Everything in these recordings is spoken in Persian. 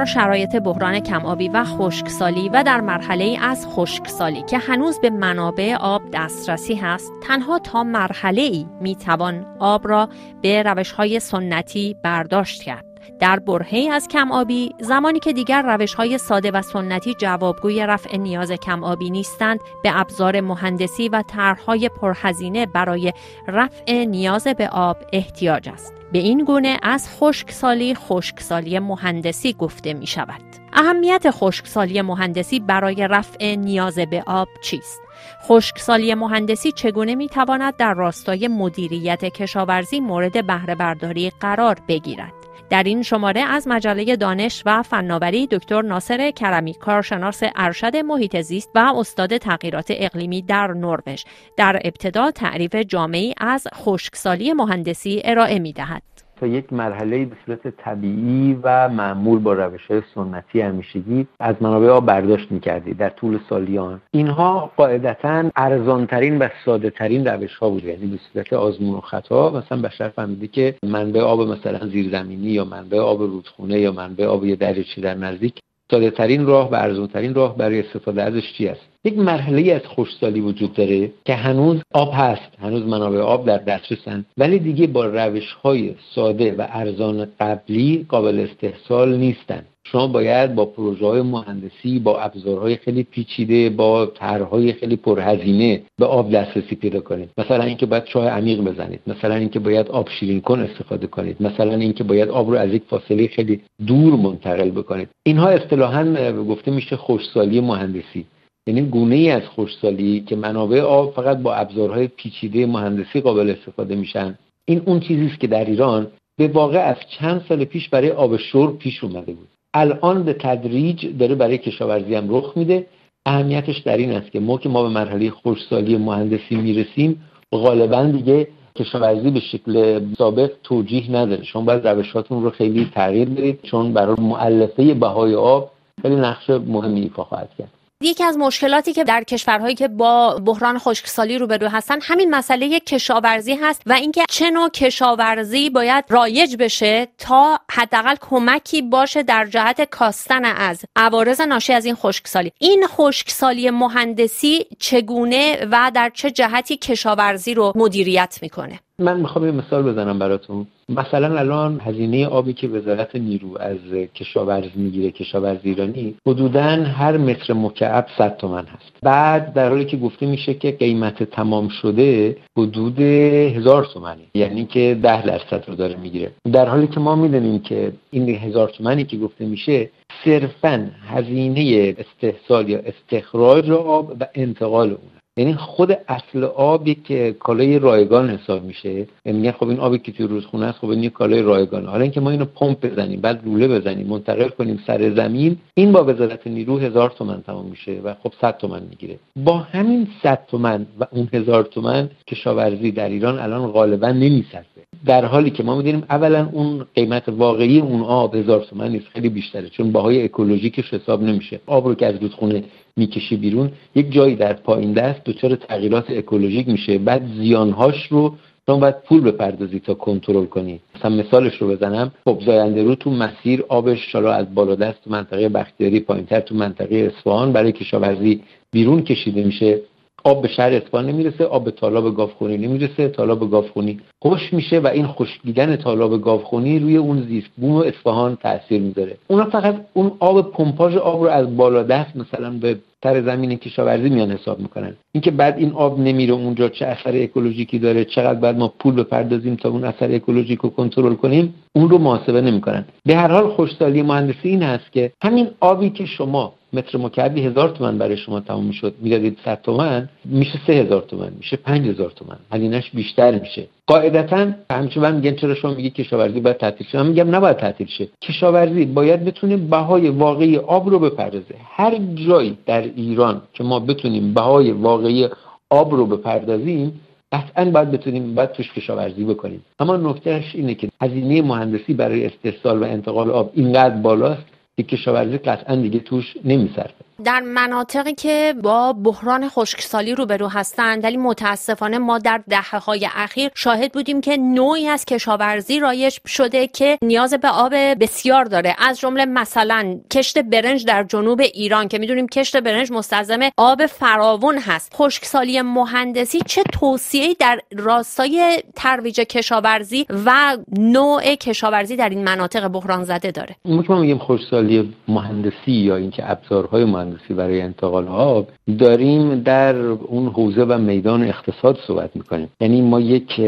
در شرایط بحران کمآبی و خشکسالی و در مرحله از خشکسالی که هنوز به منابع آب دسترسی هست تنها تا مرحله ای می توان آب را به روش های سنتی برداشت کرد. در برهه از کم آبی زمانی که دیگر روش های ساده و سنتی جوابگوی رفع نیاز کم آبی نیستند به ابزار مهندسی و طرحهای پرهزینه برای رفع نیاز به آب احتیاج است. به این گونه از خشکسالی خشکسالی مهندسی گفته می شود اهمیت خشکسالی مهندسی برای رفع نیاز به آب چیست؟ خشکسالی مهندسی چگونه می تواند در راستای مدیریت کشاورزی مورد بهره برداری قرار بگیرد؟ در این شماره از مجله دانش و فناوری دکتر ناصر کرمی کارشناس ارشد محیط زیست و استاد تغییرات اقلیمی در نروژ در ابتدا تعریف جامعی از خشکسالی مهندسی ارائه می دهد. تا یک مرحله به صورت طبیعی و معمول با روش های سنتی همیشگی از منابع آب برداشت می‌کردی در طول سالیان. اینها قاعدتا ارزانترین و ساده ترین روش ها بود یعنی به صورت آزمون و خطا. مثلا بشر فهمیده که منبع آب مثلا زیرزمینی یا منبع آب رودخونه یا منبع آب یه دریاچه در نزدیک ساده ترین راه و ارزون ترین راه برای استفاده ازش چی است؟ یک مرحله از خوشسالی وجود داره که هنوز آب هست. هنوز منابع آب در دسترسن ولی دیگه با روش های ساده و ارزان قبلی قابل استحصال نیستن شما باید با پروژه های مهندسی با ابزارهای خیلی پیچیده با طرحهای خیلی پرهزینه به آب دسترسی پیدا کنید. مثلا اینکه باید چاه عمیق بزنید. مثلا اینکه باید آب شیرین کن استفاده کنید. مثلا اینکه باید آب رو از یک فاصله خیلی دور منتقل بکنید. اینها اصطلاحا گفته میشه خوشسالی مهندسی. یعنی گونه ای از خوشسالی که منابع آب فقط با ابزارهای پیچیده مهندسی قابل استفاده میشن. این اون چیزی است که در ایران به واقع از چند سال پیش برای آب شرب پیش اومده بود. الان به تدریج داره برای کشاورزی هم رخ میده. اهمیتش در این است که ما که ما به مرحله خوشسالی مهندسی می‌رسیم غالبا دیگه کشاورزی به شکل سابق توجیه نداره. شما باید روشاتون رو خیلی تغییر بدید چون برای معلفه بهای آب خیلی نقش مهمی ایفا خواهد کرد. یکی از مشکلاتی که در کشورهایی که با بحران خشکسالی روبرو هستن همین مسئله کشاورزی هست و اینکه چه نوع کشاورزی باید رایج بشه تا حداقل کمکی باشه در جهت کاستن از عوارض ناشی از این خشکسالی. این خشکسالی مهندسی چگونه و در چه جهتی کشاورزی رو مدیریت می‌کنه؟ من می‌خوام یه مثال بزنم براتون. مثلا الان هزینه آبی که وزارت نیرو از کشاورز می‌گیره کشاورز ایرانی حدودا هر متر مکعب 100 تومن هست. بعد در حالی که گفته میشه که قیمت تمام شده حدود هزار تومنی یعنی که ده درصد رو داره می‌گیره. در حالی که ما می‌دونیم که این هزار تومنی که گفته میشه صرفا هزینه استحصال یا استخراج آب و انتقال اون یعنی خود اصل آبی که کالای رایگان حساب میشه. یعنی میگن خب این آبی که توی رودخونه است خب این کالای رایگان. حالا اینکه ما اینو پمپ بزنیم بعد روله بزنیم منتقل کنیم سر زمین این با وزارت نیرو هزار تومن تمام میشه و خب 100 تومن می‌گیره. با همین 100 تومن و اون هزار تومن کشاورزی در ایران الان غالبا نمیصرفه در حالی که ما می‌دونیم اولا اون قیمت واقعی اون آب هزار تومن نیست خیلی بیشتره چون باهای اکولوژیکش حساب نمیشه. آب رو که از رودخونه می‌کشی بیرون یک جایی در پایین دست دچار تغییرات اکولوژیک میشه. بعد زیانهاش رو شما باید پول بپردازی تا کنترل کنی. مثلا مثالش رو بزنم. خب زاینده رو تو مسیر آبش حالا از بالا دست تو منطقه بختیاری پایینتر تو منطقه اصفهان برای کشاورزی بیرون کشیده میشه. آب به شهر اصفهان نمی‌رسه آب به تالاب گاوخونی نمی‌رسه تالاب گاوخونی خوش میشه و این خشکیدن تالاب گاوخونی روی اون زیست بوم اصفهان تاثیر می‌ذاره. اونا فقط اون آب پمپاژ آب رو از بالا دست مثلا به تر زمین کشاورزی میان حساب می‌کنن. اینکه بعد این آب نمیره اونجا چه اثر اکولوژیکی داره چقدر بعد ما پول بپردازیم تا اون اثر اکولوژیک رو کنترل کنیم اون رو محاسبه نمی‌کنن. به هر حال خوشسالی مهندسی این هست که همین آبی که شما متر مکعبی هزار تومن برای شما تموم می‌شد. می‌دادید 100 تومن میشه سه هزار تومن میشه پنج هزار تومن. هزینهش بیشتر میشه. قاعدتا همیشه من میگن چرا شما میگی کشاورزی باید تعطیل شه؟ من میگم نباید تعطیل شه. کشاورزی باید بتونه بهای واقعی آب رو بپردازه. هر جایی در ایران که ما بتونیم بهای واقعی آب رو بپردازیم قطعا باید بتونیم باید توش کشاورزی بکنیم. اما نکتهش اینه که هزینه مهندسی برای استحصال و انتقال آب اینقدر بالاست که کشاورزی قطعا دیگه توش نمیصرفه در مناطقی که با بحران خشکسالی روبرو هستند ولی متاسفانه ما در دهه های اخیر شاهد بودیم که نوعی از کشاورزی رایج شده که نیاز به آب بسیار داره. از جمله مثلا کشت برنج در جنوب ایران که می‌دونیم کشت برنج مستلزم آب فراون هست. خشکسالی مهندسی چه توصیه‌ای در راستای ترویج کشاورزی و نوع کشاورزی در این مناطق بحران زده داره؟ ما میگیم خشکسالی مهندسی یا اینکه ابزارهای مهندسی برای انتقال آب داریم در اون حوزه و میدان اقتصاد صحبت می‌کنیم. یعنی ما یک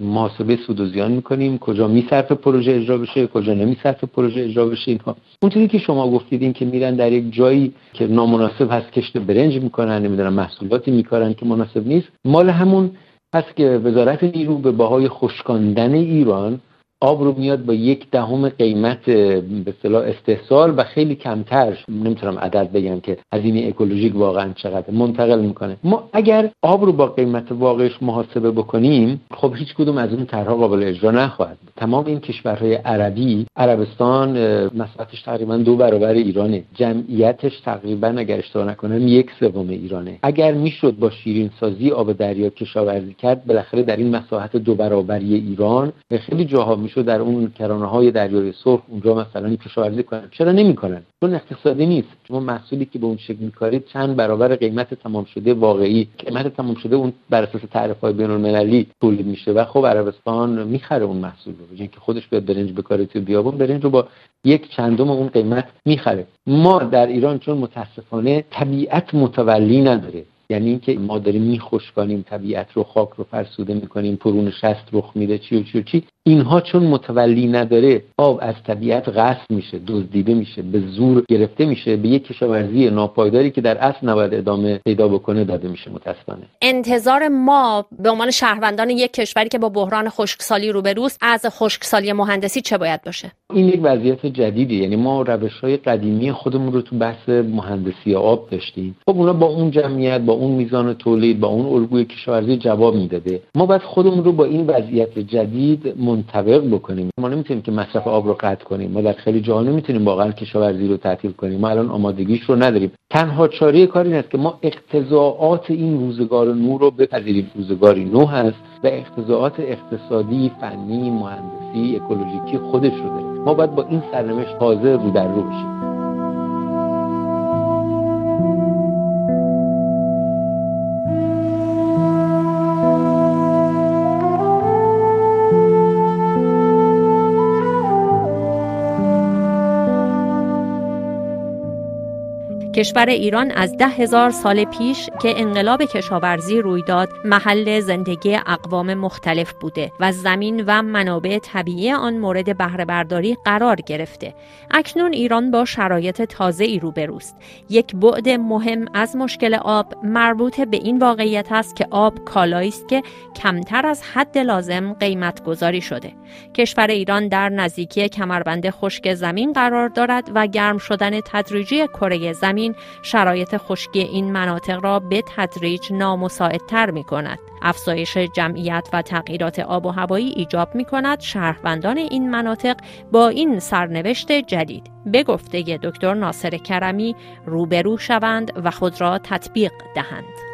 محاسبه سود و زیان می‌کنیم کجا میصرف پروژه اجرا بشه کجا نمیصرف پروژه اجرا بشه اینها. اون چیزی که شما گفتید این که میرن در یک جایی که نامناسب هست کشت برنج می‌کنن نمی‌دونم محصولاتی میکارن که مناسب نیست. مال همون هست که وزارت نیرو به باهای خشکاندن ایران آب رو میاد با یک دهم قیمت به اصطلاح استحصال و خیلی کمتر. نمی‌تونم عدد بگم که هزینه اکولوژیک واقعا چقدر. منتقل می‌کنه. ما اگر آب رو با قیمت واقعش محاسبه بکنیم خب هیچ کدوم از اون طرحها قابل اجرا نخواهد تمام این کشورهای عربی عربستان مصرفش تقریبا دو برابر ایرانه. جمعیتش تقریبا اگر اشتباه نکنم یک سوم ایرانه. اگر می‌شد با شیرین سازی آب دریا کشاورزی کرد بالاخره در این مساحت دو برابری ایران خیلی جاها می‌شد در اون کرانه های دریای سرخ اونجا مثلا کشاورزی کنن. چرا نمی‌کنن؟ چون اقتصادی نیست. شما محصولی که به اون شکل میکارید چند برابر قیمت تمام شده واقعی. قیمت تمام شده اون بر اساس تعرفه های بین المللی تولید میشه و خب عربستان می‌خره اون محصول رو. که خودش بیاد برنج بکاره تو بیابون برنج رو با یک چندم اون قیمت می‌خره. ما در ایران چون متاسفانه طبیعت متولی نداره. یعنی اینکه ما داریم میخشکانیم طبیعت رو خاک رو فرسوده می‌کنیم پرون شست رخ میده چی و چی و چی. اینها چون متولی نداره آب از طبیعت غصب میشه دزدیده میشه به زور گرفته میشه به یک کشاورزی ناپایداری که در اصل نباید ادامه پیدا بکنه داده میشه متاسفانه. انتظار ما به عنوان شهروندان یک کشوری که با بحران خشکسالی روبروست از خشکسالی مهندسی چه باید باشه؟ این یک وضعیت جدیدی یعنی ما روش های قدیمی خودمون رو تو بحث مهندسی آب داشتیم. خب اونا با اون جمعیت با اون میزان تولید با اون الگوی کشاورزی جواب می‌داده. ما باید خودمون رو با این وضعیت جدید منطبق بکنیم. ما نمی‌تونیم که مصرف آب رو قطع کنیم. ما در خیلی جاها نمی‌تونیم واقعا کشاورزی رو تعطیل کنیم. ما الان آمادگیش رو نداریم. تنها چاره کاری این است که ما اقتضاعات این روزگار نو رو بپذیریم. روزگاری نو هست و اقتضاعات اقتصادی فنی مهندسی اکولوژیکی خودش رو داریم. ما باید با این سرنوشت تازه رو در رو بشیم. کشور ایران از ده هزار سال پیش که انقلاب کشاورزی روی داد محل زندگی اقوام مختلف بوده و زمین و منابع طبیعی آن مورد بهره برداری قرار گرفته. اکنون ایران با شرایط تازه ای روبروست. یک بعد مهم از مشکل آب مربوط به این واقعیت است که آب کالایی است که کمتر از حد لازم قیمت گذاری شده. کشور ایران در نزدیکی کمربند خشک زمین قرار دارد و گرم شدن تدریجی کره زمین شرایط خشکی این مناطق را به تدریج نامساعدتر می کند. افزایش جمعیت و تغییرات آب و هوایی ایجاب می کند شهروندان این مناطق با این سرنوشت جدید به گفته دکتر ناصر کرمی روبرو شوند و خود را تطبیق دهند.